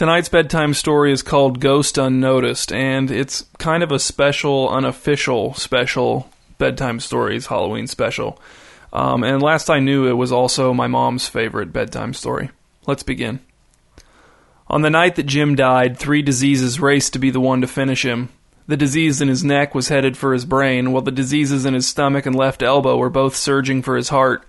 Tonight's bedtime story is called Ghost Unnoticed, and it's kind of a special, unofficial special bedtime stories Halloween special. Um, and last I knew, it was also my mom's favorite bedtime story. Let's begin. On the night that Jim died, three diseases raced to be the one to finish him. The disease in his neck was headed for his brain, while the diseases in his stomach and left elbow were both surging for his heart.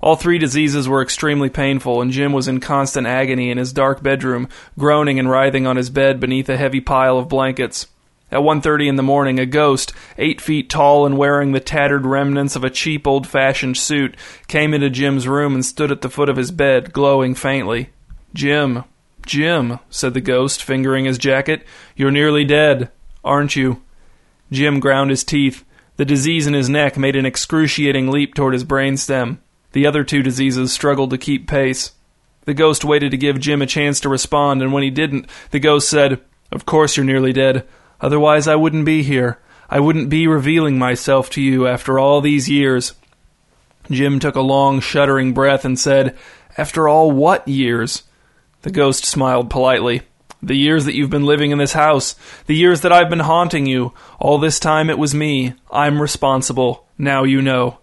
All three diseases were extremely painful, and Jim was in constant agony in his dark bedroom, groaning and writhing on his bed beneath a heavy pile of blankets. At 1:30 in the morning, a ghost, 8 feet tall and wearing the tattered remnants of a cheap old-fashioned suit, came into Jim's room and stood at the foot of his bed, glowing faintly. "Jim, Jim," said the ghost, fingering his jacket, "you're nearly dead, aren't you?" Jim ground his teeth. The disease in his neck made an excruciating leap toward his brainstem. The other two diseases struggled to keep pace. The ghost waited to give Jim a chance to respond, and when he didn't, the ghost said, Of course you're nearly dead. Otherwise, I wouldn't be here. I wouldn't be revealing myself to you after all these years. Jim took a long, shuddering breath and said, After all what years? The ghost smiled politely. The years that you've been living in this house. The years that I've been haunting you. All this time it was me. I'm responsible. Now you know.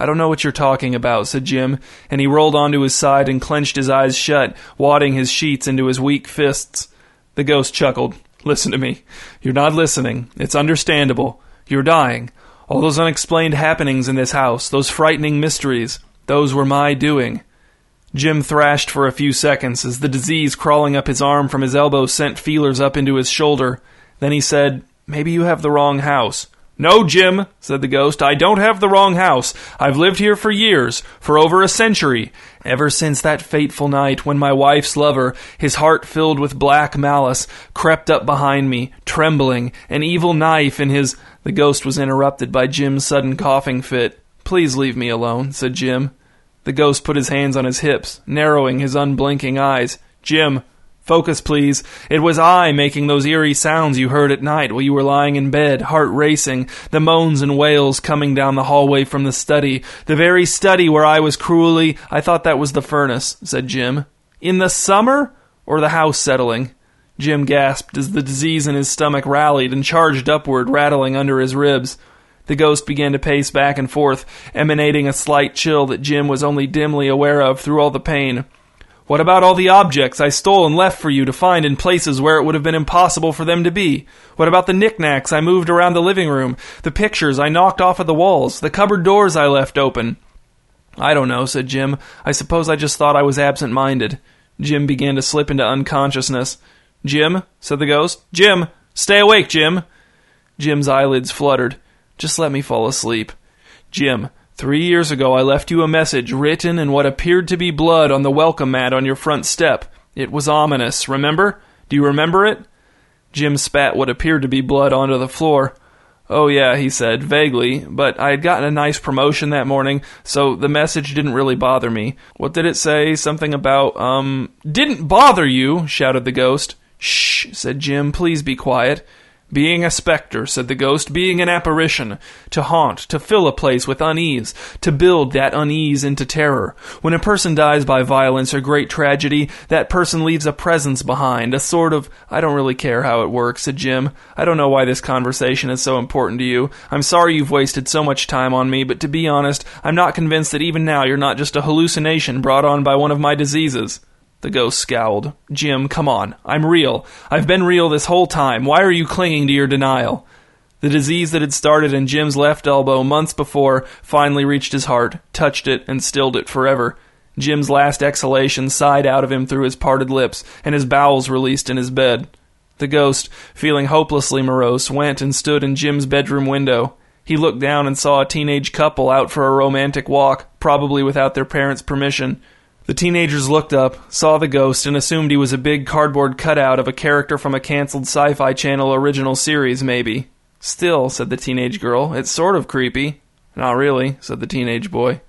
I don't know what you're talking about, said Jim, and he rolled onto his side and clenched his eyes shut, wadding his sheets into his weak fists. The ghost chuckled. Listen to me. You're not listening. It's understandable. You're dying. All those unexplained happenings in this house, those frightening mysteries, those were my doing. Jim thrashed for a few seconds as the disease crawling up his arm from his elbow sent feelers up into his shoulder. Then he said, Maybe you have the wrong house. No, Jim, said the ghost, I don't have the wrong house. I've lived here for years, for over a century, ever since that fateful night when my wife's lover, his heart filled with black malice, crept up behind me, trembling, an evil knife in his. The ghost was interrupted by Jim's sudden coughing fit. Please leave me alone, said Jim. The ghost put his hands on his hips, narrowing his unblinking eyes. Jim, Focus, please. It was I making those eerie sounds you heard at night while you were lying in bed, heart racing, the moans and wails coming down the hallway from the study, the very study where I was cruelly. I thought that was the furnace, said Jim. In the summer? Or the house settling? Jim gasped as the disease in his stomach rallied and charged upward, rattling under his ribs. The ghost began to pace back and forth, emanating a slight chill that Jim was only dimly aware of through all the pain. What about all the objects I stole and left for you to find in places where it would have been impossible for them to be? What about the knickknacks I moved around the living room, the pictures I knocked off of the walls, the cupboard doors I left open? I don't know, said Jim. I suppose I just thought I was absent minded. Jim began to slip into unconsciousness. Jim, said the ghost. Jim, stay awake, Jim. Jim's eyelids fluttered. Just let me fall asleep. Jim, Three years ago, I left you a message written in what appeared to be blood on the welcome mat on your front step. It was ominous, remember? Do you remember it? Jim spat what appeared to be blood onto the floor. Oh, yeah, he said, vaguely, but I had gotten a nice promotion that morning, so the message didn't really bother me. What did it say? Something about, um. Didn't bother you, shouted the ghost. Shh, said Jim, please be quiet. Being a spectre, said the ghost, being an apparition, to haunt, to fill a place with unease, to build that unease into terror. When a person dies by violence or great tragedy, that person leaves a presence behind, a sort of. I don't really care how it works, said Jim. I don't know why this conversation is so important to you. I'm sorry you've wasted so much time on me, but to be honest, I'm not convinced that even now you're not just a hallucination brought on by one of my diseases. The ghost scowled. Jim, come on. I'm real. I've been real this whole time. Why are you clinging to your denial? The disease that had started in Jim's left elbow months before finally reached his heart, touched it, and stilled it forever. Jim's last exhalation sighed out of him through his parted lips, and his bowels released in his bed. The ghost, feeling hopelessly morose, went and stood in Jim's bedroom window. He looked down and saw a teenage couple out for a romantic walk, probably without their parents' permission. The teenagers looked up, saw the ghost, and assumed he was a big cardboard cutout of a character from a cancelled Sci Fi Channel original series, maybe. Still, said the teenage girl, it's sort of creepy. Not really, said the teenage boy.